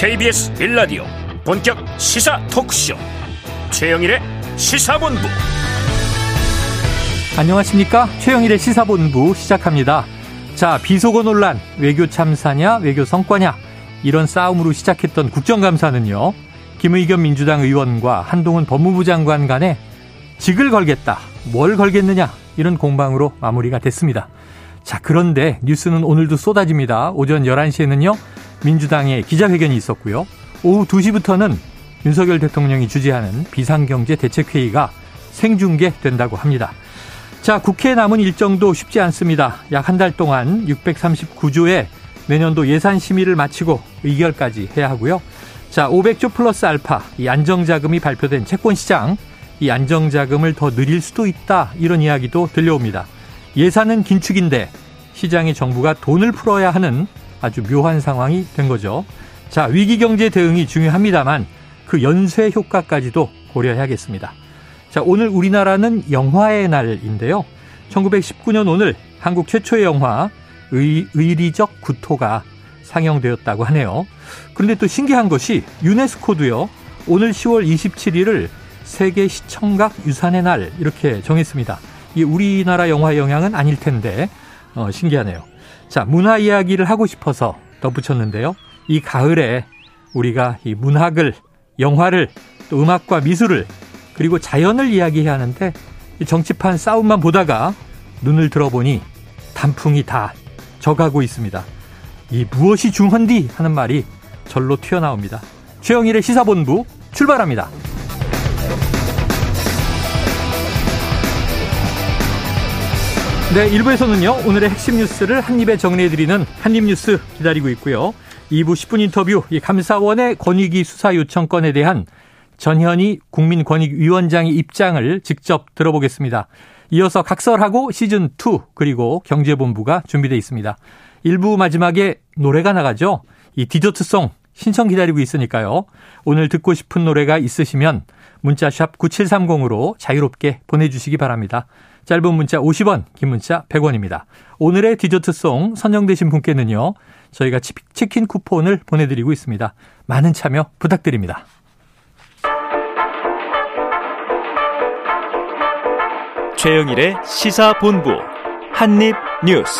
KBS 빌라디오 본격 시사 토크쇼. 최영일의 시사본부. 안녕하십니까? 최영일의 시사본부 시작합니다. 자 비속어 논란 외교 참사냐 외교 성과냐 이런 싸움으로 시작했던 국정감사는요 김의겸 민주당 의원과 한동훈 법무부 장관 간에 직을 걸겠다 뭘 걸겠느냐 이런 공방으로 마무리가 됐습니다. 자 그런데 뉴스는 오늘도 쏟아집니다. 오전 11시에는요 민주당의 기자회견이 있었고요. 오후 2시부터는 윤석열 대통령이 주재하는 비상경제 대책회의가 생중계된다고 합니다. 자, 국회에 남은 일정도 쉽지 않습니다. 약 한 달 동안 639조의 내년도 예산 심의를 마치고 의결까지 해야 하고요. 자, 500조 플러스 알파, 이 안정자금이 발표된 채권시장, 이 안정자금을 더 늘릴 수도 있다. 이런 이야기도 들려옵니다. 예산은 긴축인데 시장의 정부가 돈을 풀어야 하는 아주 묘한 상황이 된 거죠. 자, 위기 경제 대응이 중요합니다만 그 연쇄 효과까지도 고려해야겠습니다. 자, 오늘 우리나라는 영화의 날인데요. 1919년 오늘 한국 최초의 영화 의, 의리적 구토가 상영되었다고 하네요. 그런데 또 신기한 것이 유네스코도요. 오늘 10월 27일을 세계 시청각 유산의 날 이렇게 정했습니다. 이 우리나라 영화 영향은 아닐 텐데 어, 신기하네요. 자, 문화 이야기를 하고 싶어서 덧붙였는데요. 이 가을에 우리가 이 문학을, 영화를, 또 음악과 미술을, 그리고 자연을 이야기해야 하는데 이 정치판 싸움만 보다가 눈을 들어보니 단풍이 다 져가고 있습니다. 이 무엇이 중헌디 하는 말이 절로 튀어나옵니다. 최영일의 시사본부 출발합니다. 네, 1부에서는요, 오늘의 핵심 뉴스를 한입에 정리해드리는 한입뉴스 기다리고 있고요. 2부 10분 인터뷰, 이 감사원의 권익위 수사 요청건에 대한 전현희 국민권익위원장의 입장을 직접 들어보겠습니다. 이어서 각설하고 시즌2 그리고 경제본부가 준비되어 있습니다. 1부 마지막에 노래가 나가죠. 이 디저트송 신청 기다리고 있으니까요. 오늘 듣고 싶은 노래가 있으시면 문자샵 9730으로 자유롭게 보내주시기 바랍니다. 짧은 문자 50원, 긴 문자 100원입니다. 오늘의 디저트송 선정되신 분께는요. 저희가 치킨 쿠폰을 보내드리고 있습니다. 많은 참여 부탁드립니다. 최영일의 시사본부 한입뉴스.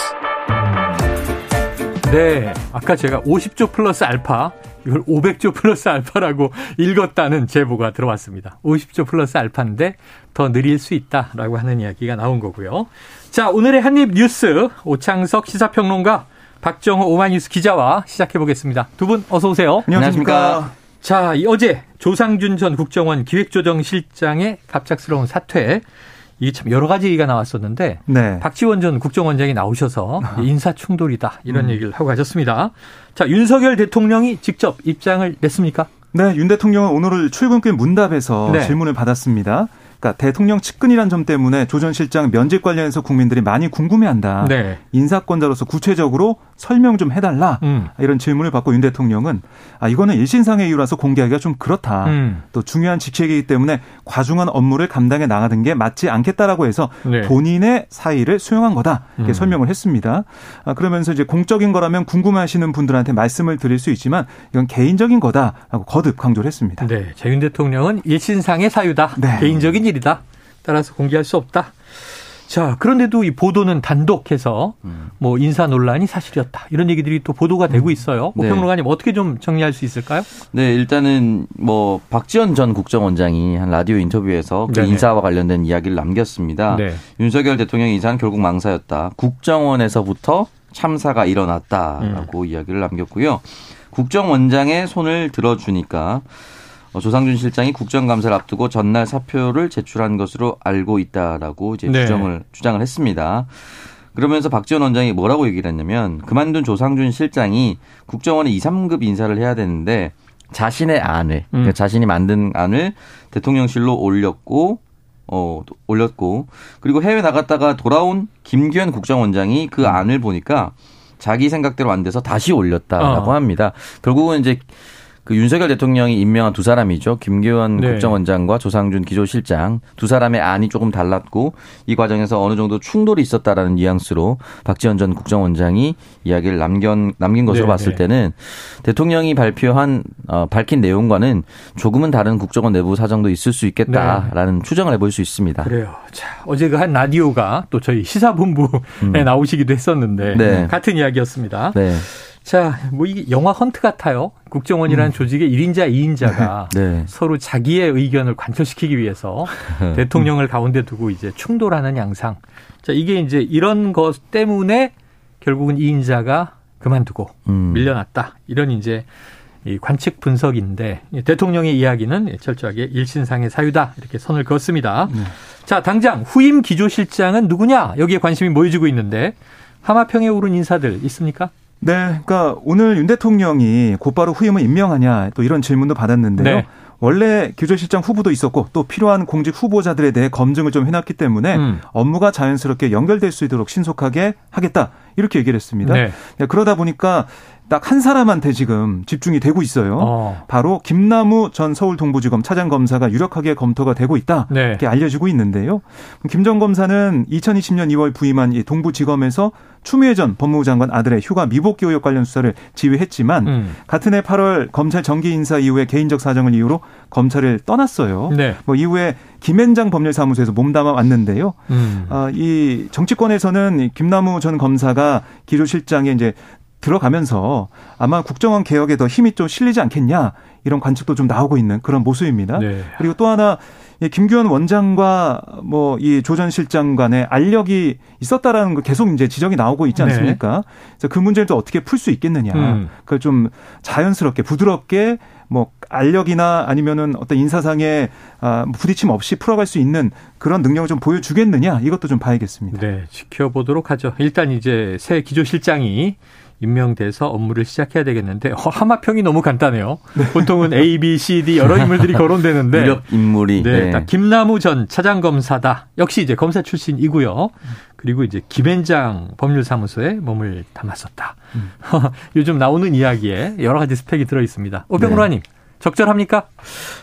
네, 아까 제가 50조 플러스 알파 이걸 500조 플러스 알파라고 읽었다는 제보가 들어왔습니다. 50조 플러스 알파인데 더 느릴 수 있다라고 하는 이야기가 나온 거고요. 자, 오늘의 한입 뉴스 오창석 시사평론가 박정호 오마이뉴스 기자와 시작해 보겠습니다. 두 분 어서 오세요. 안녕하십니까. 자, 어제 조상준 전 국정원 기획조정실장의 갑작스러운 사퇴 이게 참 여러 가지 얘기가 나왔었는데 네. 박지원 전 국정원장이 나오셔서 인사 충돌이다 이런 음. 얘기를 하고 가셨습니다. 자 윤석열 대통령이 직접 입장을 냈습니까? 네, 윤 대통령은 오늘 출근길 문답에서 네. 질문을 받았습니다. 그러니까 대통령 측근이란 점 때문에 조 전 실장 면직 관련해서 국민들이 많이 궁금해한다. 네. 인사권자로서 구체적으로 설명 좀 해달라. 음. 이런 질문을 받고 윤 대통령은 아 이거는 일신상의 이유라서 공개하기가 좀 그렇다. 음. 또 중요한 직책이기 때문에 과중한 업무를 감당해 나가는 게 맞지 않겠다라고 해서 네. 본인의 사의를 수용한 거다. 이렇게 음. 설명을 했습니다. 아, 그러면서 이제 공적인 거라면 궁금해하시는 분들한테 말씀을 드릴 수 있지만 이건 개인적인 거다라고 거듭 강조를 했습니다. 네, 재윤 대통령은 일신상의 사유다. 네. 개인적인 일이다. 따라서 공개할 수 없다. 자, 그런데도 이 보도는 단독해서 음. 뭐 인사 논란이 사실이었다. 이런 얘기들이 또 보도가 되고 음. 있어요. 뭐 네. 평론가님 어떻게 좀 정리할 수 있을까요? 네, 일단은 뭐 박지원 전 국정원장이 한 라디오 인터뷰에서 그 인사와 관련된 이야기를 남겼습니다. 네. 윤석열 대통령 인사는 결국 망사였다. 국정원에서부터 참사가 일어났다라고 음. 이야기를 남겼고요. 국정원장의 손을 들어주니까 어, 조상준 실장이 국정감사를 앞두고 전날 사표를 제출한 것으로 알고 있다라고 이제 네. 주장을 주장을 했습니다. 그러면서 박지원 원장이 뭐라고 얘기를 했냐면 그만둔 조상준 실장이 국정원에 2, 3급 인사를 해야 되는데 자신의 안을 음. 그러니까 자신이 만든 안을 대통령실로 올렸고 어 올렸고 그리고 해외 나갔다가 돌아온 김기현 국정원장이 그 음. 안을 보니까 자기 생각대로 안 돼서 다시 올렸다라고 어. 합니다. 결국은 이제 그 윤석열 대통령이 임명한 두 사람이죠. 김기현 네. 국정원장과 조상준 기조실장 두 사람의 안이 조금 달랐고 이 과정에서 어느 정도 충돌이 있었다라는 뉘앙스로 박지원 전 국정원장이 이야기를 남긴 남긴 것으로 네. 봤을 네. 때는 대통령이 발표한 어, 밝힌 내용과는 조금은 다른 국정원 내부 사정도 있을 수 있겠다라는 네. 추정을 해볼 수 있습니다. 그래요. 자 어제 그 한 라디오가 또 저희 시사본부에 음. 나오시기도 했었는데 네. 같은 이야기였습니다. 네. 자, 뭐 이게 영화 헌트 같아요. 국정원이라는 음. 조직의 1인자, 2인자가 네. 서로 자기의 의견을 관철시키기 위해서 대통령을 가운데 두고 이제 충돌하는 양상. 자, 이게 이제 이런 것 때문에 결국은 2인자가 그만두고 음. 밀려났다. 이런 이제 이 관측 분석인데 대통령의 이야기는 철저하게 일신상의 사유다. 이렇게 선을 그었습니다. 네. 자, 당장 후임 기조실장은 누구냐? 여기에 관심이 모여지고 있는데 하마평에 오른 인사들 있습니까? 네, 그러니까 오늘 윤 대통령이 곧바로 후임을 임명하냐 또 이런 질문도 받았는데요. 네. 원래 기조실장 후보도 있었고 또 필요한 공직 후보자들에 대해 검증을 좀 해놨기 때문에 음. 업무가 자연스럽게 연결될 수 있도록 신속하게 하겠다 이렇게 얘기를 했습니다. 네. 네, 그러다 보니까 딱 한 사람한테 지금 집중이 되고 있어요. 어. 바로 김남우 전 서울 동부지검 차장 검사가 유력하게 검토가 되고 있다 네. 이렇게 알려지고 있는데요. 김 전 검사는 2020년 2월 부임한 이 동부지검에서 추미애 전 법무부 장관 아들의 휴가 미복귀 의혹 관련 수사를 지휘했지만 음. 같은 해 8월 검찰 정기 인사 이후에 개인적 사정을 이유로 검찰을 떠났어요. 네. 뭐 이후에 김앤장 법률사무소에서 몸담아 왔는데요. 음. 아, 이 정치권에서는 김남우 전 검사가 기조실장에 이제 들어가면서 아마 국정원 개혁에 더 힘이 좀 실리지 않겠냐 이런 관측도 좀 나오고 있는 그런 모습입니다. 네. 그리고 또 하나 김규현 원장과 뭐 이 조 전 실장 간의 알력이 있었다라는 거 계속 이제 지적이 나오고 있지 네. 않습니까? 네. 그래서 그 문제를 또 어떻게 풀 수 있겠느냐. 음. 그걸 좀 자연스럽게 부드럽게 뭐 알력이나 아니면은 어떤 인사상의 아 부딪힘 없이 풀어갈 수 있는 그런 능력을 좀 보여주겠느냐 이것도 좀 봐야겠습니다. 네, 지켜보도록 하죠. 일단 이제 새 기조실장이 임명돼서 업무를 시작해야 되겠는데 어, 하마평이 너무 간단해요. 네. 보통은 A, B, C, D 여러 인물들이 거론되는데 유력 인물이 네, 네. 김남우 전 차장검사다. 역시 이제 검사 출신이고요. 그리고 이제 김앤장 법률사무소에 몸을 담았었다. 음. 요즘 나오는 이야기에 여러 가지 스펙이 들어 있습니다. 오병로아님 네. 적절합니까?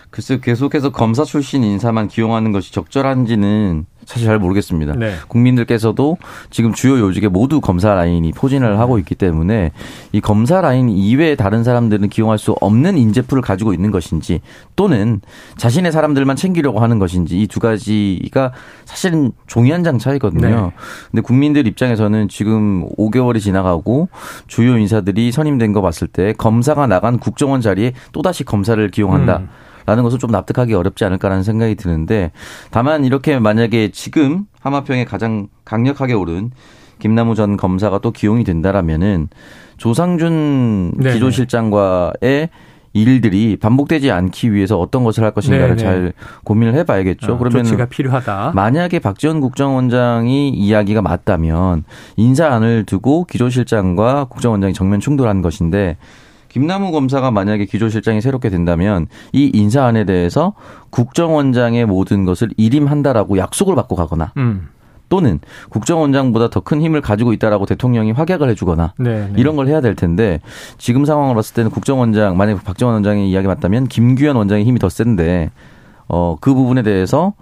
글쎄 계속해서 검사 출신 인사만 기용하는 것이 적절한지는 사실 잘 모르겠습니다. 네. 국민들께서도 지금 주요 요직에 모두 검사 라인이 포진을 하고 있기 때문에 이 검사 라인 이외에 다른 사람들은 기용할 수 없는 인재풀을 가지고 있는 것인지 또는 자신의 사람들만 챙기려고 하는 것인지 이 두 가지가 사실은 종이 한 장 차이거든요. 네. 근데 국민들 입장에서는 지금 5개월이 지나가고 주요 인사들이 선임된 거 봤을 때 검사가 나간 국정원 자리에 또다시 검사를 기용한다. 음. 라는 것을 좀 납득하기 어렵지 않을까라는 생각이 드는데 다만 이렇게 만약에 지금 하마평에 가장 강력하게 오른 김남우 전 검사가 또 기용이 된다라면은 조상준 네네. 기조실장과의 일들이 반복되지 않기 위해서 어떤 것을 할 것인가를 네네. 잘 고민을 해봐야겠죠. 어, 그러면 조치가 필요하다. 만약에 박지원 국정원장이 이야기가 맞다면 인사안을 두고 기조실장과 국정원장이 정면 충돌한 것인데 김남우 검사가 만약에 기조실장이 새롭게 된다면 이 인사안에 대해서 국정원장의 모든 것을 일임한다라고 약속을 받고 가거나 음. 또는 국정원장보다 더 큰 힘을 가지고 있다라고 대통령이 확약을 해주거나 네, 네. 이런 걸 해야 될 텐데 지금 상황을 봤을 때는 국정원장 만약 에 박정원 원장의 이야기 맞다면 김규현 원장의 힘이 더 센데 어그 부분에 대해서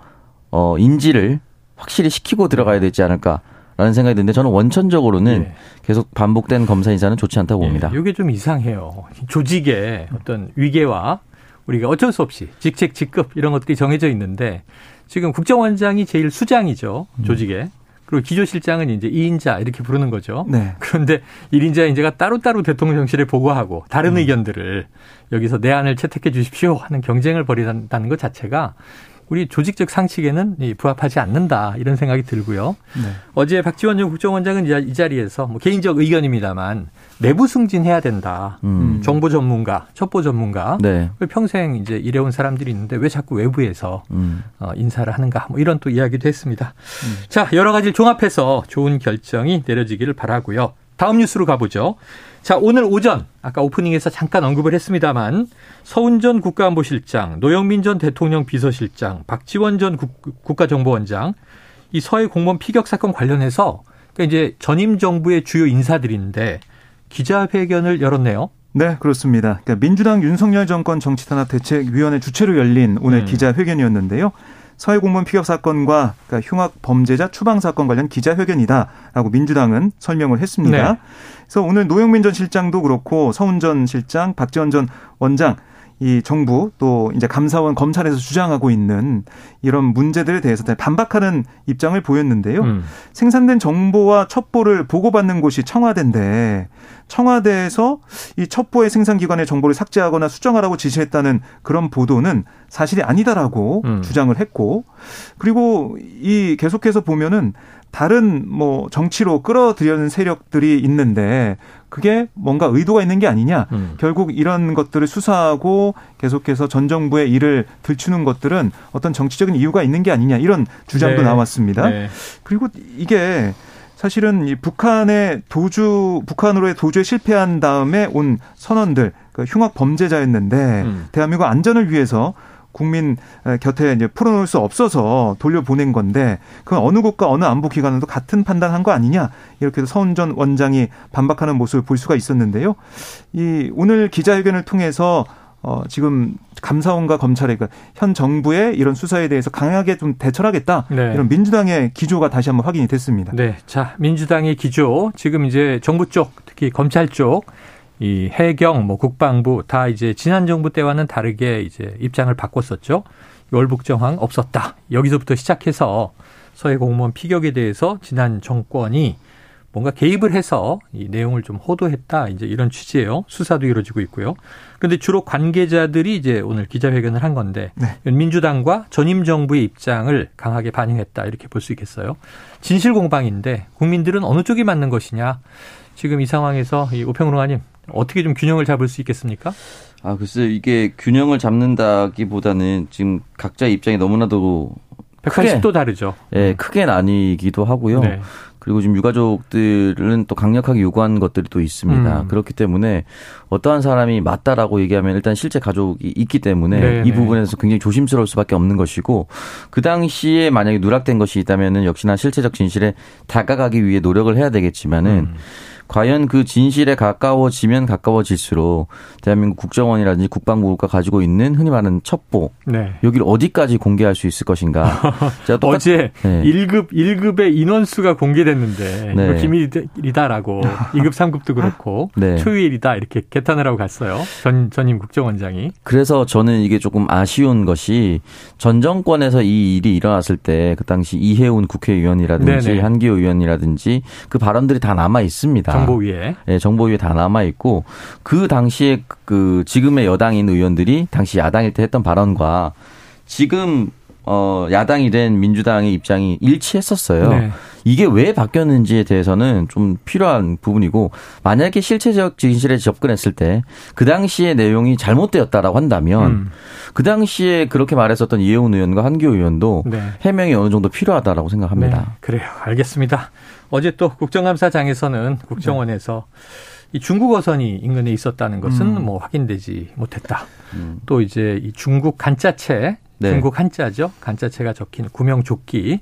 어 인지를 확실히 시키고 들어가야 되지 않을까 라는 생각이 드는데 저는 원천적으로는 네. 계속 반복된 검사 인사는 좋지 않다고 네. 봅니다. 이게 좀 이상해요. 조직의 어떤 위계와 우리가 어쩔 수 없이 직책, 직급 이런 것들이 정해져 있는데 지금 국정원장이 제일 수장이죠. 음. 조직에. 그리고 기조실장은 이제 2인자 이렇게 부르는 거죠. 네. 그런데 1인자 인재가 따로따로 대통령실에 보고하고 다른 음. 의견들을 여기서 내안을 채택해 주십시오 하는 경쟁을 벌인다는 것 자체가 우리 조직적 상식에는 부합하지 않는다 이런 생각이 들고요. 네. 어제 박지원 전 국정원장은 이 자리에서 뭐 개인적 의견입니다만 내부 승진해야 된다. 음. 정보 전문가, 첩보 전문가. 네. 평생 이제 일해온 사람들이 있는데 왜 자꾸 외부에서 음. 어, 인사를 하는가. 뭐 이런 또 이야기도 했습니다. 음. 자, 여러 가지를 종합해서 좋은 결정이 내려지기를 바라고요. 다음 뉴스로 가보죠. 자, 오늘 오전 아까 오프닝에서 잠깐 언급을 했습니다만 서훈 전 국가안보실장, 노영민 전 대통령 비서실장, 박지원 전 국, 가정보원장 이 서해 공무원 피격 사건 관련해서 그러니까 이제 전임 정부의 주요 인사들인데 기자회견을 열었네요. 네, 그렇습니다. 그러니까 민주당 윤석열 정권 정치탄압 대책위원회 주최로 열린 오늘 음. 기자회견이었는데요. 사회공무원 피격 사건과 그러니까 흉악 범죄자 추방 사건 관련 기자회견이다라고 민주당은 설명을 했습니다. 네. 그래서 오늘 노영민 전 실장도 그렇고 서훈 전 실장, 박지원 전 원장 이 정부 또 이제 감사원 검찰에서 주장하고 있는 이런 문제들에 대해서 반박하는 입장을 보였는데요. 음. 생산된 정보와 첩보를 보고받는 곳이 청와대인데 청와대에서 이 첩보의 생산 기관의 정보를 삭제하거나 수정하라고 지시했다는 그런 보도는 사실이 아니다라고 음. 주장을 했고 그리고 이 계속해서 보면은 다른 뭐 정치로 끌어들여는 세력들이 있는데 그게 뭔가 의도가 있는 게 아니냐. 음. 결국 이런 것들을 수사하고 계속해서 전 정부의 일을 들추는 것들은 어떤 정치적인 이유가 있는 게 아니냐. 이런 주장도 네. 나왔습니다. 네. 그리고 이게 사실은 이 북한의 도주 북한으로의 도주에 실패한 다음에 온 선언들 그 흉악 범죄자였는데 음. 대한민국 안전을 위해서 국민 곁에 이제 풀어놓을 수 없어서 돌려보낸 건데 그 어느 국가 어느 안보 기관도 같은 판단한 거 아니냐 이렇게 해서 서훈 전 원장이 반박하는 모습을 볼 수가 있었는데요. 이 오늘 기자회견을 통해서 어, 지금 감사원과 검찰의 그현 정부의 이런 수사에 대해서 강하게 좀 대처하겠다. 네. 이런 민주당의 기조가 다시 한번 확인이 됐습니다. 네. 자, 민주당의 기조. 지금 이제 정부 쪽, 특히 검찰 쪽, 이 해경, 뭐 국방부 다 이제 지난 정부 때와는 다르게 이제 입장을 바꿨었죠. 월북 정황 없었다. 여기서부터 시작해서 서해 공무원 피격에 대해서 지난 정권이 뭔가 개입을 해서 이 내용을 좀 호도했다. 이제 이런 취지예요. 수사도 이루어지고 있고요. 그런데 주로 관계자들이 이제 오늘 기자회견을 한 건데 네. 민주당과 전임 정부의 입장을 강하게 반영했다. 이렇게 볼 수 있겠어요. 진실 공방인데 국민들은 어느 쪽이 맞는 것이냐. 지금 이 상황에서 이 오평론가님 어떻게 좀 균형을 잡을 수 있겠습니까? 아, 글쎄 이게 균형을 잡는다기보다는 지금 각자 입장이 너무나도 180도 크게, 다르죠. 예, 네, 크게 나뉘기도 하고요. 네. 그리고 지금 유가족들은 또 강력하게 요구하는 것들이 또 있습니다. 음. 그렇기 때문에 어떠한 사람이 맞다라고 얘기하면 일단 실제 가족이 있기 때문에 네네. 이 네. 부분에서 굉장히 조심스러울 수밖에 없는 것이고 그 당시에 만약에 누락된 것이 있다면은 역시나 실체적 진실에 다가가기 위해 노력을 해야 되겠지만은 음. 과연 그 진실에 가까워지면 가까워질수록 대한민국 국정원이라든지 국방부가 가지고 있는 흔히 말하는 첩보 네. 여기를 어디까지 공개할 수 있을 것인가. 제가 똑같... 어제 네. 1급 1급의 인원수가 공개됐는데 네. 비밀이다라고 2급 3급도 그렇고 네. 초유일이다 이렇게 개탄을 하고 갔어요. 전 전임 국정원장이. 그래서 저는 이게 조금 아쉬운 것이 전 정권에서 이 일이 일어났을 때 그 당시 이해운 국회의원이라든지 네네. 한기호 의원이라든지 그 발언들이 다 남아 있습니다. 정보 위에. 예, 정보 위에 다 남아 있고 그 당시에 그 지금의 여당인 의원들이 당시 야당일 때 했던 발언과 지금 어 야당이 된 민주당의 입장이 일치했었어요. 네. 이게 왜 바뀌었는지에 대해서는 좀 필요한 부분이고 만약에 실체적 진실에 접근했을 때 그 당시의 내용이 잘못되었다라고 한다면 음. 그 당시에 그렇게 말했었던 이혜훈 의원과 한기호 의원도 네. 해명이 어느 정도 필요하다라고 생각합니다. 네. 그래요. 알겠습니다. 어제 또 국정감사장에서는 국정원에서 이 중국 어선이 인근에 있었다는 것은 음. 뭐 확인되지 못했다. 음. 또 이제 이 중국 간자체, 네. 중국 한자죠. 간자체가 적힌 구명 조끼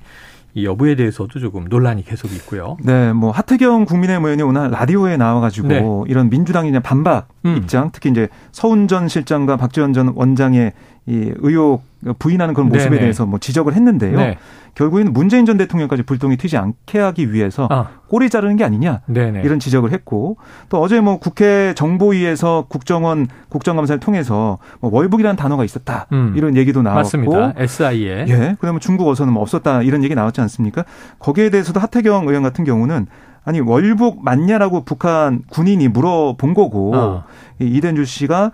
이 여부에 대해서도 조금 논란이 계속 있고요. 네, 뭐 하태경 국민의힘 의원이 오늘 라디오에 나와가지고 네. 이런 민주당이 반박 음. 입장, 특히 이제 서훈 전 실장과 박지원 전 원장의 이 의혹 부인하는 그런 모습에 네네. 대해서 뭐 지적을 했는데요. 네. 결국에는 문재인 전 대통령까지 불똥이 튀지 않게 하기 위해서 아. 꼬리 자르는 게 아니냐 네네. 이런 지적을 했고 또 어제 뭐 국회 정보위에서 국정원 국정감사를 통해서 뭐 월북이라는 단어가 있었다 음. 이런 얘기도 나왔고 맞습니다. SI에 예 그다음에 중국 어선은 뭐 없었다 이런 얘기 나왔지 않습니까? 거기에 대해서도 하태경 의원 같은 경우는 아니 월북 맞냐라고 북한 군인이 물어본 거고 어. 이den주 씨가 어,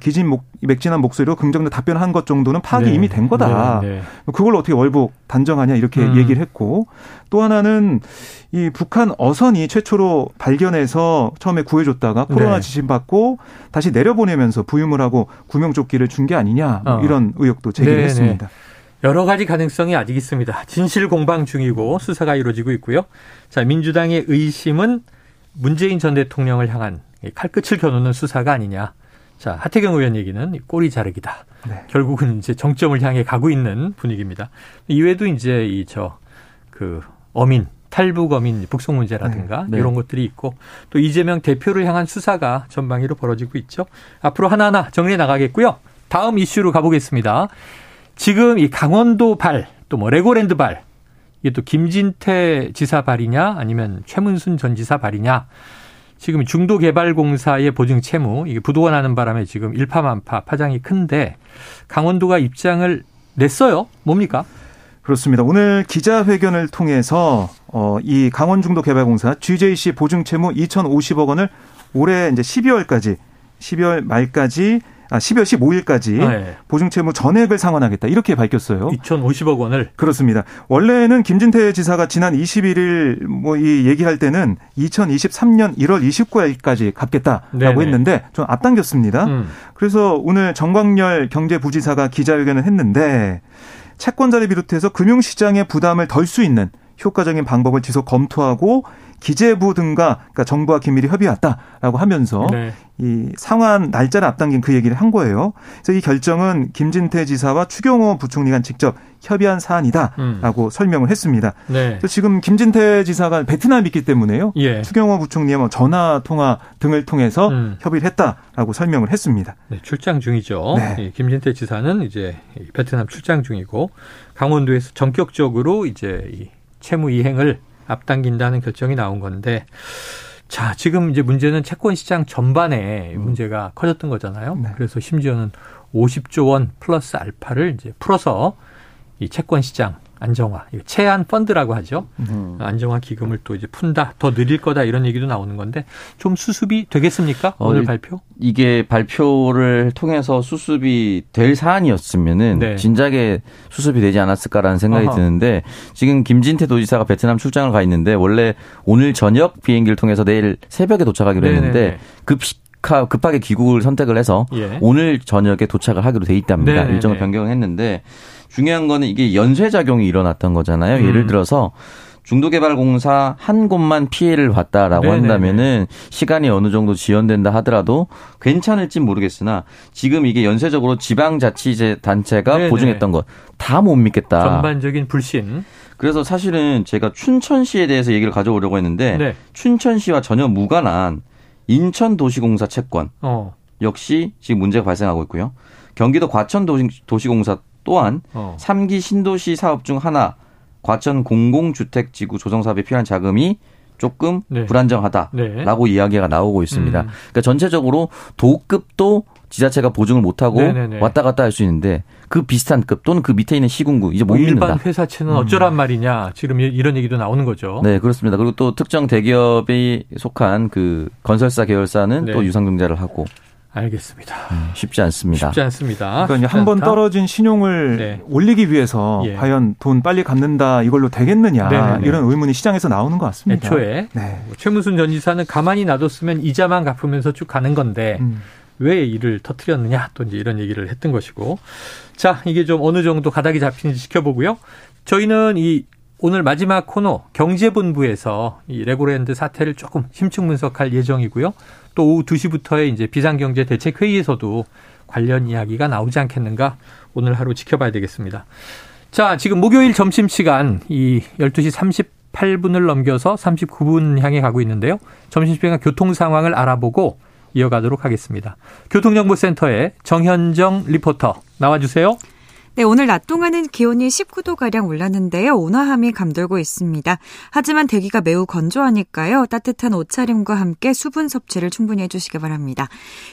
기진 목, 맥진한 목소리로 긍정적 답변한 것 정도는 파악이 네. 이미 된 거다. 네, 네. 그걸 어떻게 월북 단정하냐 이렇게 음. 얘기를 했고 또 하나는 이 북한 어선이 최초로 발견해서 처음에 구해줬다가 코로나 네. 지진 받고 다시 내려보내면서 부유물 하고 구명조끼를 준 게 아니냐 뭐 어. 이런 의혹도 제기를 네, 네. 했습니다. 여러 가지 가능성이 아직 있습니다. 진실 공방 중이고 수사가 이루어지고 있고요. 자, 민주당의 의심은 문재인 전 대통령을 향한 칼끝을 겨누는 수사가 아니냐. 자, 하태경 의원 얘기는 꼬리 자르기다. 네. 결국은 이제 정점을 향해 가고 있는 분위기입니다. 이외에도 이제 이 저 그 어민 탈북 어민 북송 문제라든가 네. 네. 이런 것들이 있고 또 이재명 대표를 향한 수사가 전방위로 벌어지고 있죠. 앞으로 하나하나 정리해 나가겠고요. 다음 이슈로 가보겠습니다. 지금 이 강원도 발, 또 뭐 레고랜드 발, 이게 또 김진태 지사 발이냐 아니면 최문순 전 지사 발이냐. 지금 중도개발공사의 보증 채무, 이게 부도가 나는 바람에 지금 일파만파 파장이 큰데 강원도가 입장을 냈어요. 뭡니까? 그렇습니다. 오늘 기자회견을 통해서 어, 이 강원중도개발공사 GJC 보증 채무 2,050억 원을 올해 이제 12월까지 12월 말까지 아, 12월 15일까지 네. 보증채무 전액을 상환하겠다 이렇게 밝혔어요. 2,050억 원을 그렇습니다. 원래는 김진태 지사가 지난 21일 뭐 이 얘기할 때는 2023년 1월 29일까지 갚겠다라고 네네. 했는데 좀 앞당겼습니다. 음. 그래서 오늘 정광열 경제부지사가 기자회견을 했는데 채권자를 비롯해서 금융시장의 부담을 덜 수 있는 효과적인 방법을 지속 검토하고 기재부 등과 그러니까 정부와 긴밀히 협의했다라고 하면서 네. 이 상환 날짜를 앞당긴 그 얘기를 한 거예요. 그래서 이 결정은 김진태 지사와 추경호 부총리가 직접 협의한 사안이다라고 음. 설명을 했습니다. 네. 그래서 지금 김진태 지사가 베트남에 있기 때문에요. 예. 추경호 부총리의 뭐 전화 통화 등을 통해서 음. 협의를 했다라고 설명을 했습니다. 네, 출장 중이죠. 네. 김진태 지사는 이제 베트남 출장 중이고 강원도에서 전격적으로 이제 이 채무 이행을 앞당긴다는 결정이 나온 건데 자, 지금 이제 문제는 채권 시장 전반에 음. 문제가 커졌던 거잖아요. 네. 그래서 심지어는 50조 원 플러스 알파를 이제 풀어서 이 채권 시장 안정화, 최안 펀드라고 하죠. 음. 안정화 기금을 또 이제 푼다, 더 느릴 거다 이런 얘기도 나오는 건데 좀 수습이 되겠습니까? 어, 오늘 발표? 이게 발표를 통해서 수습이 될 사안이었으면은 네. 진작에 수습이 되지 않았을까라는 생각이 어허. 드는데 지금 김진태 도지사가 베트남 출장을 가 있는데 원래 오늘 저녁 비행기를 통해서 내일 새벽에 도착하기로 네네네. 했는데 급 급하게 귀국을 선택을 해서 예. 오늘 저녁에 도착을 하기로 돼 있답니다. 네네네. 일정을 변경했는데 중요한 거는 이게 연쇄 작용이 일어났던 거잖아요. 음. 예를 들어서 중도개발공사 한 곳만 피해를 봤다라고 네네네. 한다면은 시간이 어느 정도 지연된다 하더라도 괜찮을지 모르겠으나 지금 이게 연쇄적으로 지방자치제 단체가 네네. 보증했던 것 다 못 믿겠다. 전반적인 불신. 그래서 사실은 제가 춘천시에 대해서 얘기를 가져오려고 했는데 네. 춘천시와 전혀 무관한 인천도시공사 채권 어. 역시 지금 문제가 발생하고 있고요. 경기도 과천도시공사 또한 어. 3기 신도시 사업 중 하나 과천 공공주택지구 조성사업에 필요한 자금이 조금 네. 불안정하다라고 네. 이야기가 나오고 있습니다. 음. 그러니까 전체적으로 도급도 지자체가 보증을 못하고 네네네. 왔다 갔다 할 수 있는데 그 비슷한 급 또는 그 밑에 있는 시군구 이제 못뭐 일반 믿는다. 회사채는 어쩌란 말이냐 지금 이런 얘기도 나오는 거죠. 네 그렇습니다. 그리고 또 특정 대기업에 속한 그 건설사 계열사는 네. 또 유상증자를 하고 알겠습니다. 음, 쉽지 않습니다. 쉽지 않습니다. 그러니까 한 번 떨어진 신용을 네. 올리기 위해서 예. 과연 돈 빨리 갚는다 이걸로 되겠느냐 네네네. 이런 의문이 시장에서 나오는 것 같습니다. 애초에 네. 뭐 최무순 전 지사는 가만히 놔뒀으면 이자만 갚으면서 쭉 가는 건데 음. 왜 이를 터트렸느냐 또 이제 이런 얘기를 했던 것이고 자 이게 좀 어느 정도 가닥이 잡히는지 지켜보고요. 저희는 이 오늘 마지막 코너 경제본부에서 이 레고랜드 사태를 조금 심층 분석할 예정이고요. 또 오후 2시부터의 이제 비상경제 대책 회의에서도 관련 이야기가 나오지 않겠는가 오늘 하루 지켜봐야 되겠습니다. 자, 지금 목요일 점심 시간 이 12시 38분을 넘겨서 39분 향해 가고 있는데요. 점심 시간 교통 상황을 알아보고 이어가도록 하겠습니다. 교통정보센터의 정현정 리포터 나와 주세요. 네, 오늘 낮 동안은 기온이 19도가량 올랐는데요. 온화함이 감돌고 있습니다. 하지만 대기가 매우 건조하니까요. 따뜻한 옷차림과 함께 수분 섭취를 충분히 해주시기 바랍니다.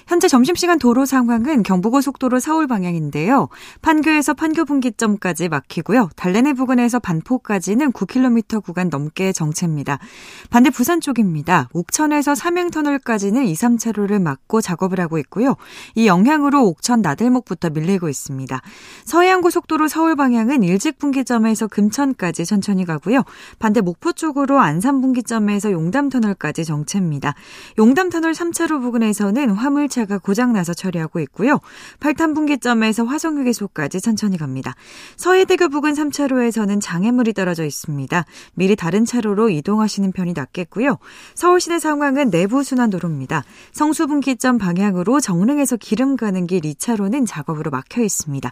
현재 점심시간 도로 상황은 경부고속도로 서울 방향인데요. 판교에서 판교 분기점까지 막히고요. 달래내 부근에서 반포까지는 9km 구간 넘게 정체입니다. 반대 부산 쪽입니다. 옥천에서 삼행터널까지는 2, 3차로를 막고 작업을 하고 있고요. 이 영향으로 옥천 나들목부터 밀리고 있습니다. 서해안 서해안고속도로 서울 방향은 일직 분기점에서 금천까지 천천히 가고요. 반대 목포 쪽으로 안산 분기점에서 용담터널까지 정체입니다. 용담터널 3차로 부근에서는 화물차가 고장나서 처리하고 있고요. 8탄 분기점에서 화성휴게소까지 천천히 갑니다. 서해대교 부근 3차로에서는 장애물이 떨어져 있습니다. 미리 다른 차로로 이동하시는 편이 낫겠고요. 서울시내 상황은 내부 순환도로입니다. 성수 분기점 방향으로 정릉에서 기름 가는 길 2차로는 작업으로 막혀 있습니다.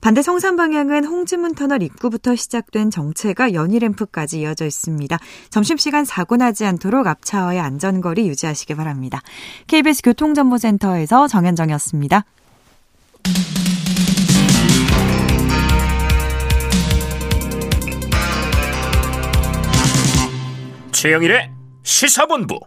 반대 반대 성산 방향은 홍지문 터널 입구부터 시작된 정체가 연희램프까지 이어져 있습니다. 점심시간 사고 나지 않도록 앞차와의 안전거리 유지하시기 바랍니다. KBS 교통정보센터에서 정현정이었습니다. 최영일의 시사본부.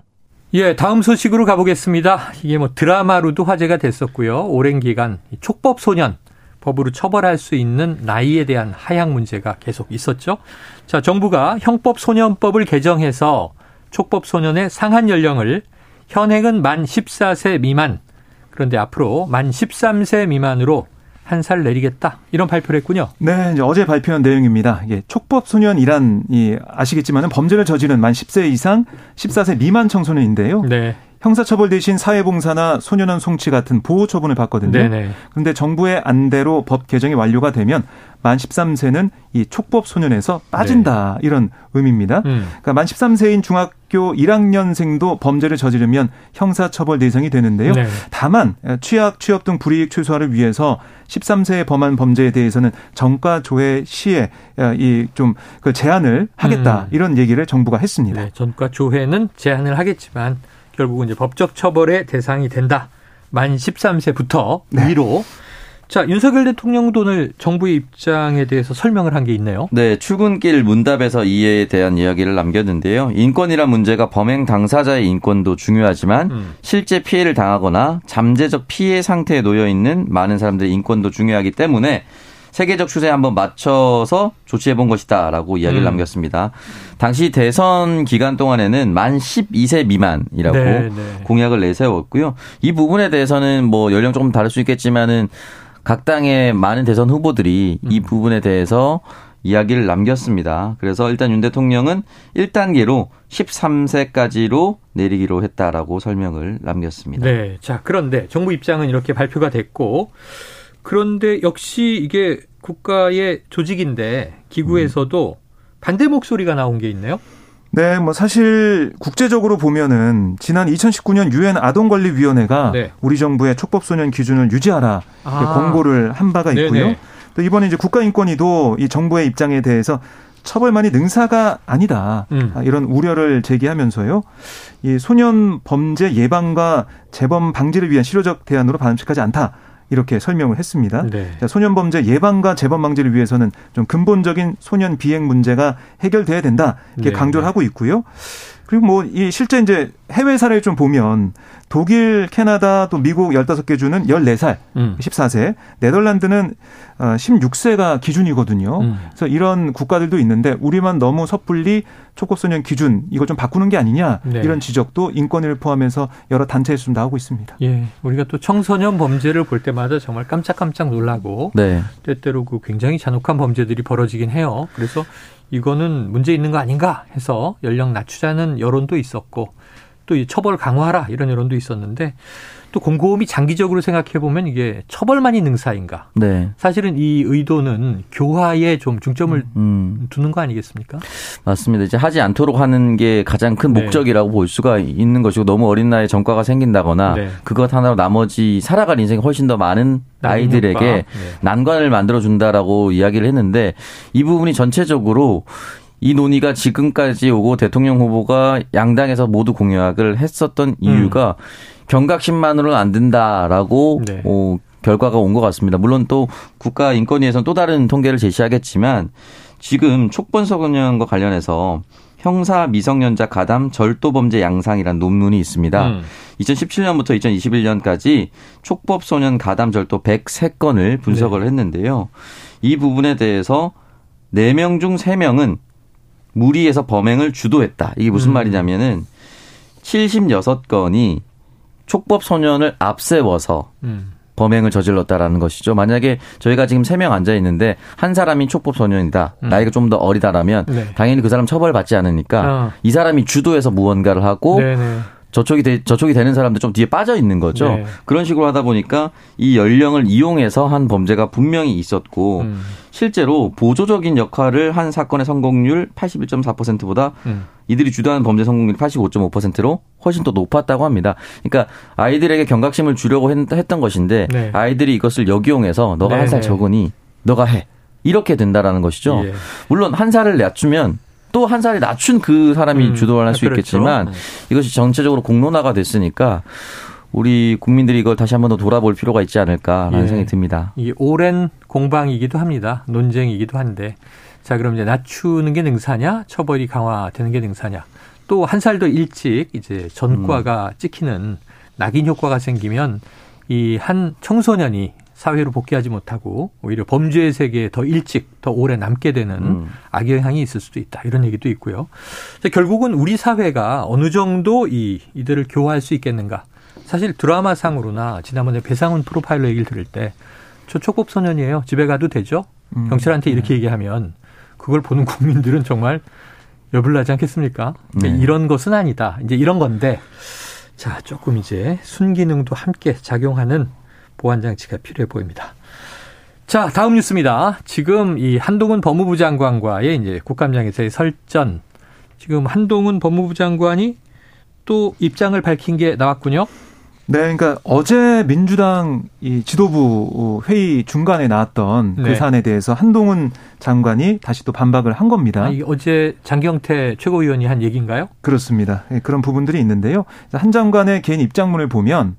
예, 다음 소식으로 가보겠습니다. 이게 뭐 드라마로도 화제가 됐었고요. 오랜 기간 촉법 소년 법으로 처벌할 수 있는 나이에 대한 하향 문제가 계속 있었죠. 자, 정부가 형법 소년법을 개정해서 촉법 소년의 상한 연령을 현행은 만 14세 미만 그런데 앞으로 만 13세 미만으로 한 살 내리겠다 이런 발표를 했군요. 네, 이제 어제 발표한 내용입니다. 이게 촉법 소년이란 이 아시겠지만은 범죄를 저지른 만 10세 이상 14세 미만 청소년인데요. 네. 형사처벌 대신 사회봉사나 소년원 송치 같은 보호 처분을 받거든요. 네네. 그런데 정부의 안대로 법 개정이 완료가 되면 만 13세는 이 촉법 소년에서 빠진다 네. 이런 의미입니다. 음. 그러니까 만 13세인 중학교 1학년생도 범죄를 저지르면 형사처벌 대상이 되는데요. 네. 다만 취약, 취업 등 불이익 최소화를 위해서 13세에 범한 범죄에 대해서는 정가 조회 시에 이 좀 그 제한을 하겠다 음. 이런 얘기를 정부가 했습니다. 네, 전과 조회는 제한을 하겠지만 결국은 이제 법적 처벌의 대상이 된다. 만 13세부터 네. 위로. 자, 윤석열 대통령도 오늘 정부의 입장에 대해서 설명을 한 게 있네요. 네, 출근길 문답에서 이에 대한 이야기를 남겼는데요. 인권이란 문제가 범행 당사자의 인권도 중요하지만 음. 실제 피해를 당하거나 잠재적 피해 상태에 놓여 있는 많은 사람들의 인권도 중요하기 때문에 세계적 추세에 한번 맞춰서 조치해 본 것이다라고 이야기를 음. 남겼습니다. 당시 대선 기간 동안에는 만 12세 미만이라고 네, 네. 공약을 내세웠고요. 이 부분에 대해서는 뭐 연령 조금 다를 수 있겠지만은 각 당의 많은 대선 후보들이 음. 이 부분에 대해서 이야기를 남겼습니다. 그래서 일단 윤 대통령은 1단계로 13세까지로 내리기로 했다라고 설명을 남겼습니다. 네. 자, 그런데 정부 입장은 이렇게 발표가 됐고 그런데 역시 이게 국가의 조직인데 기구에서도 반대 목소리가 나온 게 있네요. 네, 뭐 사실 국제적으로 보면은 지난 2019년 유엔 아동권리위원회가 네. 우리 정부의 촉법소년 기준을 유지하라 아. 권고를 한 바가 있고요. 네네. 또 이번에 이제 국가인권위도 이 정부의 입장에 대해서 처벌만이 능사가 아니다 음. 이런 우려를 제기하면서요. 이 소년 범죄 예방과 재범 방지를 위한 실효적 대안으로 바람직하지 않다. 이렇게 설명을 했습니다. 네. 소년 범죄 예방과 재범 방지를 위해서는 좀 근본적인 소년 비행 문제가 해결돼야 된다 이렇게 네. 강조를 하고 있고요. 그리고 뭐 이 실제 이제 해외 사례를 좀 보면 독일, 캐나다, 또 미국 15개 주는 14살, 음. 14세, 네덜란드는 16세가 어, 기준이거든요. 음. 그래서 이런 국가들도 있는데 우리만 너무 섣불리 초급소년 기준 이걸 좀 바꾸는 게 아니냐 네. 이런 지적도 인권위를 포함해서 여러 단체에서 좀 나오고 있습니다. 예, 우리가 또 청소년 범죄를 볼 때마다 정말 깜짝깜짝 놀라고 네. 때때로 그 굉장히 잔혹한 범죄들이 벌어지긴 해요. 그래서 이거는 문제 있는 거 아닌가 해서 연령 낮추자는 여론도 있었고 또 처벌 강화하라 이런 여론도 있었는데 또 곰곰이 장기적으로 생각해 보면 이게 처벌만이 능사인가? 네. 사실은 이 의도는 교화에 좀 중점을 음. 두는 거 아니겠습니까? 맞습니다. 이제 하지 않도록 하는 게 가장 큰 네. 목적이라고 볼 수가 있는 것이고 너무 어린 나이에 전과가 생긴다거나 네. 그것 하나로 나머지 살아갈 인생이 훨씬 더 많은 아이들에게 네. 난관을 만들어 준다라고 이야기를 했는데 이 부분이 전체적으로 이 논의가 지금까지 오고 대통령 후보가 양당에서 모두 공약을 했었던 이유가 음. 경각심만으로는 안 된다라고 네. 어, 결과가 온 것 같습니다. 물론 또 국가인권위에서는 또 다른 통계를 제시하겠지만 지금 촉번소년과 관련해서 형사 미성년자 가담 절도 범죄 양상이라는 논문이 있습니다. 음. 2017년부터 2021년까지 촉법 소년 가담 절도 103건을 분석을 네. 했는데요. 이 부분에 대해서 4명 중 3명은 무리해서 범행을 주도했다. 이게 무슨 음. 말이냐면은 76건이 촉법 소년을 앞세워서 음. 범행을 저질렀다라는 것이죠. 만약에 저희가 지금 세 명 앉아 있는데 한 사람이 촉법 소년이다. 음. 나이가 좀 더 어리다라면 네. 당연히 그 사람 처벌받지 않으니까 어. 이 사람이 주도해서 무언가를 하고 네네. 저촉이 되, 저촉이 되는 사람들 좀 뒤에 빠져 있는 거죠. 네. 그런 식으로 하다 보니까 이 연령을 이용해서 한 범죄가 분명히 있었고 음. 실제로 보조적인 역할을 한 사건의 성공률 81.4%보다 음. 이들이 주도하는 범죄 성공률 85.5%로 훨씬 더 높았다고 합니다. 그러니까 아이들에게 경각심을 주려고 했, 던 것인데 네. 아이들이 이것을 역이용해서 너가 네. 한살 적으니 너가 해. 이렇게 된다라는 것이죠. 예. 물론 한 살을 낮추면 또 한 살이 낮춘 그 사람이 음, 주도를 할수 그렇죠. 있겠지만 네. 이것이 전체적으로 공론화가 됐으니까 우리 국민들이 이걸 다시 한 번 더 돌아볼 필요가 있지 않을까라는 예. 생각이 듭니다. 이게 오랜 공방이기도 합니다. 논쟁이기도 한데 자 그럼 이제 낮추는 게 능사냐, 처벌이 강화되는 게 능사냐. 또 한 살 더 일찍 이제 전과가 음. 찍히는 낙인 효과가 생기면 이 한 청소년이 사회로 복귀하지 못하고 오히려 범죄의 세계에 더 일찍 더 오래 남게 되는 음. 악영향이 있을 수도 있다 이런 얘기도 있고요. 결국은 우리 사회가 어느 정도 이 이들을 교화할 수 있겠는가? 사실 드라마상으로나 지난번에 배상훈 프로파일러 얘기를 들을 때저 촉법 소년이에요. 집에 가도 되죠? 음. 경찰한테 이렇게 네. 얘기하면 그걸 보는 국민들은 정말 여불나지 않겠습니까? 그러니까 네. 이런 것은 아니다. 이제 이런 건데 자 조금 이제 순기능도 함께 작용하는 보안 장치가 필요해 보입니다. 자, 다음 뉴스입니다. 지금 이 한동훈 법무부 장관과의 이제 국감장에서의 설전. 지금 한동훈 법무부 장관이 또 입장을 밝힌 게 나왔군요. 네, 그러니까 어제 민주당 이 지도부 회의 중간에 나왔던 그 네. 그 사안에 대해서 한동훈 장관이 다시 또 반박을 한 겁니다. 아, 어제 장경태 최고위원이 한 얘기인가요? 그렇습니다. 네, 그런 부분들이 있는데요. 한 장관의 개인 입장문을 보면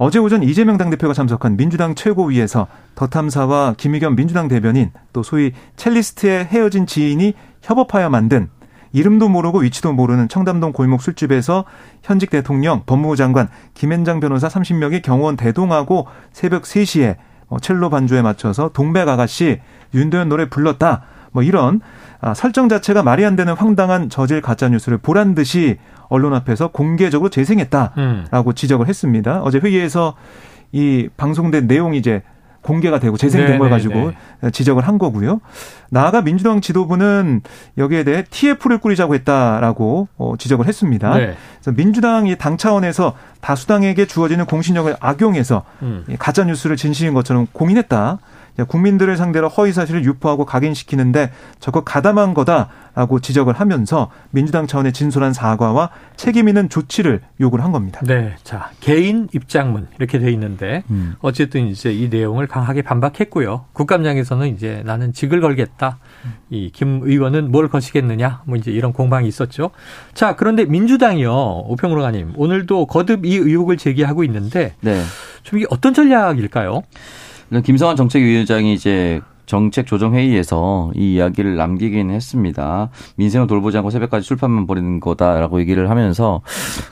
어제 오전 이재명 당대표가 참석한 민주당 최고위에서 더 탐사와 김의겸 민주당 대변인 또 소위 첼리스트의 헤어진 지인이 협업하여 만든 이름도 모르고 위치도 모르는 청담동 골목 술집에서 현직 대통령, 법무부 장관, 김앤장 변호사 30명이 경호원 대동하고 새벽 3시에 어, 첼로 반주에 맞춰서 동백 아가씨 윤도현 노래 불렀다. 뭐 이런 아, 설정 자체가 말이 안 되는 황당한 저질 가짜 뉴스를 보란 듯이 언론 앞에서 공개적으로 재생했다라고 음. 지적을 했습니다. 어제 회의에서 이 방송된 내용이 이제 공개가 되고 재생된 네걸 가지고 네. 지적을 한 거고요. 나아가 민주당 지도부는 여기에 대해 TF를 꾸리자고 했다라고 어, 지적을 했습니다. 네. 그래서 민주당이 당 차원에서 다수당에게 주어지는 공신력을 악용해서 음. 가짜 뉴스를 진실인 것처럼 공인했다. 국민들을 상대로 허위 사실을 유포하고 각인시키는데 적극 가담한 거다라고 지적을 하면서 민주당 차원의 진솔한 사과와 책임 있는 조치를 요구를 한 겁니다. 네. 자, 개인 입장문 이렇게 돼 있는데 음. 어쨌든 이제 이 내용을 강하게 반박했고요. 국감장에서는 이제 나는 직을 걸겠다. 이 김 의원은 뭘 거시겠느냐. 뭐 이제 이런 공방이 있었죠. 자, 그런데 민주당이요. 오평로가님 오늘도 거듭 이 의혹을 제기하고 있는데 네. 좀 이게 어떤 전략일까요? 김성환 정책위원장이 이제 정책 조정 회의에서 이 이야기를 남기긴 했습니다. 민생을 돌보지 않고 새벽까지 출판만 벌이는 거다라고 얘기를 하면서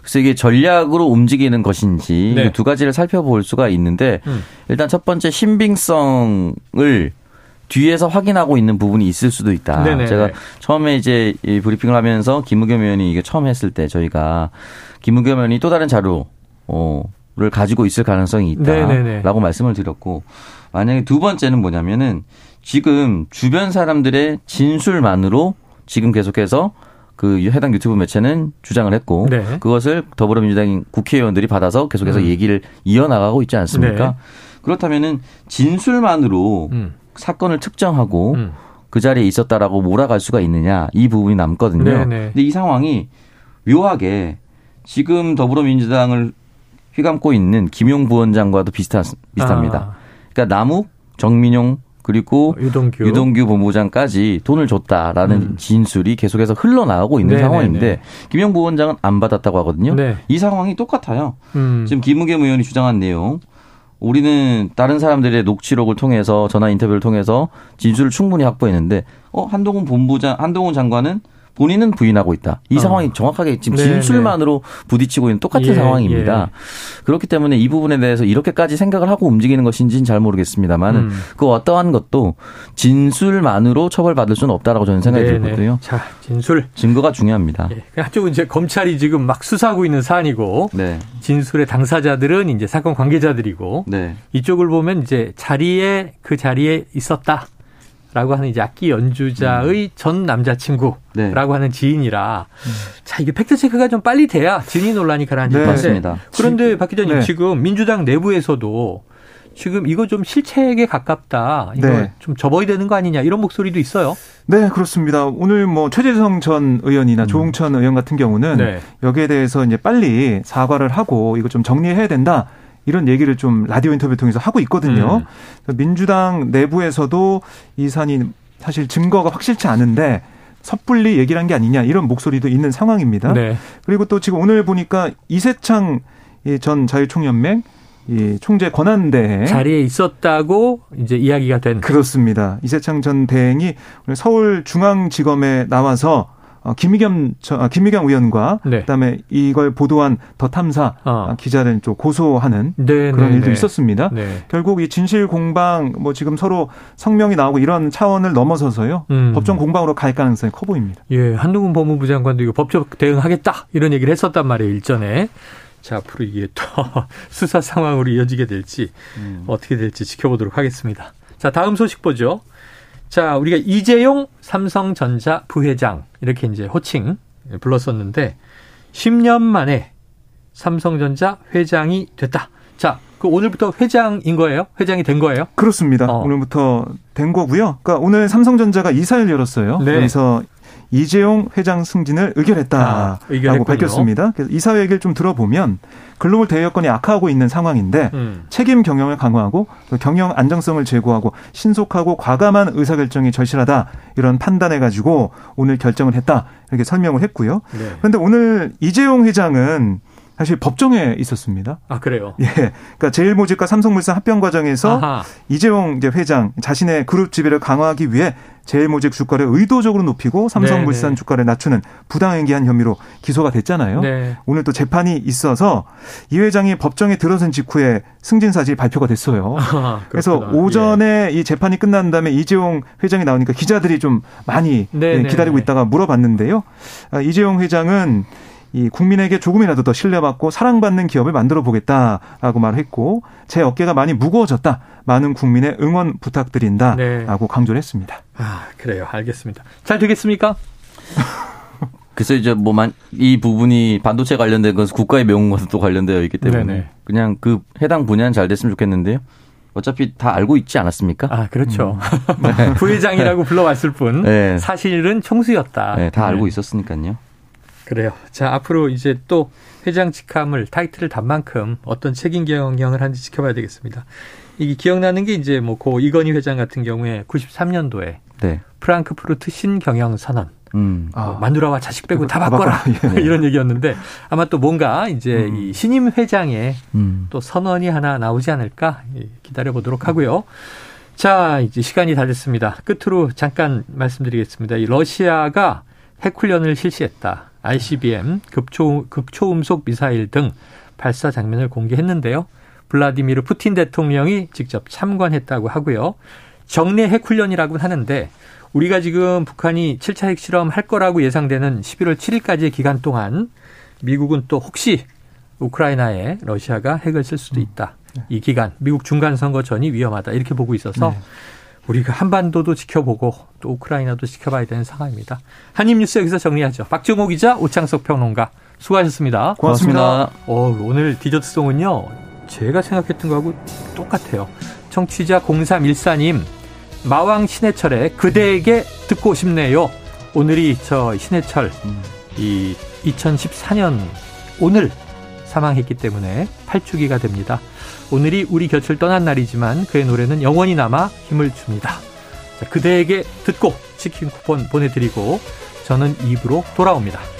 그래서 이게 전략으로 움직이는 것인지 네. 두 가지를 살펴볼 수가 있는데 음. 일단 첫 번째 신빙성을 뒤에서 확인하고 있는 부분이 있을 수도 있다. 네네. 제가 처음에 이제 이 브리핑을 하면서 김우겸 의원이 이게 처음 했을 때 저희가 김우겸 의원이 또 다른 자료 어 를 가지고 있을 가능성이 있다라고 네네네. 말씀을 드렸고 만약에 두 번째는 뭐냐면은 지금 주변 사람들의 진술만으로 지금 계속해서 그 해당 유튜브 매체는 주장을 했고 네. 그것을 더불어민주당 국회의원들이 받아서 계속해서 음. 얘기를 이어나가고 있지 않습니까? 네. 그렇다면은 진술만으로 음. 사건을 특정하고 음. 그 자리에 있었다라고 몰아갈 수가 있느냐 이 부분이 남거든요. 네네. 근데 이 상황이 묘하게 지금 더불어민주당을 휘감고 있는 김용 부원장과도 비슷하, 비슷합니다. 아. 그러니까 남욱, 정민용 그리고 유동규, 유동규 본부장까지 돈을 줬다라는 음. 진술이 계속해서 흘러나오고 있는 네네네. 상황인데 김용 부원장은 안 받았다고 하거든요. 네. 이 상황이 똑같아요. 음. 지금 김우겸 의원이 주장한 내용 우리는 다른 사람들의 녹취록을 통해서 전화 인터뷰를 통해서 진술을 충분히 확보했는데 어 한동훈 본부장 한동훈 장관은 본인은 부인하고 있다. 이 어. 상황이 정확하게 지금 네, 진술만으로 네. 부딪히고 있는 똑같은 예, 상황입니다. 예. 그렇기 때문에 이 부분에 대해서 이렇게까지 생각을 하고 움직이는 것인지는 잘 모르겠습니다만 음. 그 어떠한 것도 진술만으로 처벌받을 수는 없다라고 저는 생각이 네, 네. 들거든요. 자, 진술 증거가 중요합니다. 예. 그 한쪽은 이제 검찰이 지금 막 수사하고 있는 사안이고 네. 진술의 당사자들은 이제 사건 관계자들이고 네. 이쪽을 보면 이제 자리에 그 자리에 있었다. 라고 하는 이제 악기 연주자의 음. 전 남자친구라고 네. 하는 지인이라 음. 자 이게 팩트 체크가 좀 빨리 돼야 진위 논란이 가라앉을 네. 맞습니다. 그런데 박 기자님 네. 지금 민주당 내부에서도 지금 이거 좀 실책에 가깝다. 이거 네. 좀 접어야 되는 거 아니냐 이런 목소리도 있어요. 네, 그렇습니다. 오늘 뭐 최재성 전 의원이나 음. 조홍천 의원 같은 경우는 네. 여기에 대해서 이제 빨리 사과를 하고 이거 좀 정리해야 된다. 이런 얘기를 좀 라디오 인터뷰 통해서 하고 있거든요. 음. 민주당 내부에서도 이 사안이 사실 증거가 확실치 않은데 섣불리 얘기를 한 게 아니냐 이런 목소리도 있는 상황입니다. 네. 그리고 또 지금 오늘 보니까 이세창 전 자유총연맹 이 총재 권한대행 자리에 있었다고 이제 이야기가 된 그렇습니다. 이세창 전 대행이 서울중앙지검에 나와서 어, 김의겸 아, 김의겸 의원과 네. 그다음에 이걸 보도한 더 탐사 어. 기자를 좀 고소하는 네, 그런 네, 일도 네. 있었습니다. 네. 결국 이 진실 공방 뭐 지금 서로 성명이 나오고 이런 차원을 넘어서서요 음. 법정 공방으로 갈 가능성이 커 보입니다. 예, 한동훈 법무부 장관도 이거 법적 대응하겠다 이런 얘기를 했었단 말이에요 일전에. 자, 앞으로 이게 또 수사 상황으로 이어지게 될지 음. 어떻게 될지 지켜보도록 하겠습니다. 자, 다음 소식 보죠. 자, 우리가 이재용 삼성전자 부회장 이렇게 이제 호칭 불렀었는데 10년 만에 삼성전자 회장이 됐다. 자, 그 오늘부터 회장인 거예요? 회장이 된 거예요? 그렇습니다. 어. 오늘부터 된 거고요. 그러니까 오늘 삼성전자가 이사를 열었어요. 네. 그래서 이재용 회장 승진을 의결했다라고 아, 밝혔습니다. 그래서 이사 얘기를 좀 들어보면 글로벌 대외 여건이 악화하고 있는 상황인데 음. 책임 경영을 강화하고 경영 안정성을 제고하고 신속하고 과감한 의사결정이 절실하다 이런 판단해 가지고 오늘 결정을 했다 이렇게 설명을 했고요. 네. 그런데 오늘 이재용 회장은 사실 법정에 있었습니다. 아 그래요? 예, 그러니까 제일모직과 삼성물산 합병 과정에서 아하. 이재용 이제 회장 자신의 그룹 지배를 강화하기 위해 제일모직 주가를 의도적으로 높이고 삼성물산 네네. 네. 주가를 낮추는 부당행위한 혐의로 기소가 됐잖아요. 네. 오늘 또 재판이 있어서 이 회장이 법정에 들어선 직후에 승진 사실 발표가 됐어요. 아, 그래서 오전에 예. 이 재판이 끝난 다음에 이재용 회장이 나오니까 기자들이 좀 많이 네네. 네. 기다리고 있다가 물어봤는데요. 아, 이재용 회장은 이 국민에게 조금이라도 더 신뢰받고 사랑받는 기업을 만들어 보겠다라고 말했고 제 어깨가 많이 무거워졌다. 많은 국민의 응원 부탁드린다라고 네. 강조를 했습니다. 아 그래요, 알겠습니다. 잘 되겠습니까? 그래서 이제 뭐만 이 부분이 반도체 관련된 것은 국가의 명운과도 관련되어 있기 때문에 네네. 그냥 그 해당 분야는 잘 됐으면 좋겠는데요. 어차피 다 알고 있지 않았습니까? 아, 그렇죠. 음. 네. 부회장이라고 불러왔을 뿐 네. 사실은 총수였다. 네, 다 알고 네. 있었으니까요. 그래요. 자, 앞으로 이제 또 회장 직함을 타이틀을 단 만큼 어떤 책임 경영을 하는지 지켜봐야 되겠습니다. 이게 기억나는 게 이제 뭐 고 이건희 회장 같은 경우에 93년도에 네. 프랑크푸르트 신경영 선언 음. 뭐 아. 마누라와 자식 빼고 다 바꿔라 예. 이런 얘기였는데 아마 또 뭔가 이제 음. 이 신임 회장의 음. 또 선언이 하나 나오지 않을까 기다려 보도록 하고요. 자 이제 시간이 다 됐습니다. 끝으로 잠깐 말씀드리겠습니다. 이 러시아가 핵훈련을 실시했다. ICBM, 급초, 극초음속 미사일 등 발사 장면을 공개했는데요. 블라디미르 푸틴 대통령이 직접 참관했다고 하고요. 정례 핵훈련이라고 하는데 우리가 지금 북한이 7차 핵실험 할 거라고 예상되는 11월 7일까지의 기간 동안 미국은 또 혹시 우크라이나에 러시아가 핵을 쓸 수도 있다. 이 기간 미국 중간 선거 전이 위험하다 이렇게 보고 있어서 네. 우리가 한반도도 지켜보고 또 우크라이나도 지켜봐야 되는 상황입니다. 한입뉴스 여기서 정리하죠. 박정호 기자, 오창석 평론가 수고하셨습니다. 고맙습니다. 어, 오늘 디저트송은요. 제가 생각했던 거하고 똑같아요. 청취자 0314님 마왕 신해철의 그대에게 듣고 싶네요. 오늘이 저 신해철 이 2014년 오늘 사망했기 때문에 8주기가 됩니다. 오늘이 우리 곁을 떠난 날이지만 그의 노래는 영원히 남아 힘을 줍니다. 자, 그대에게 듣고 치킨 쿠폰 보내드리고 저는 입으로 돌아옵니다.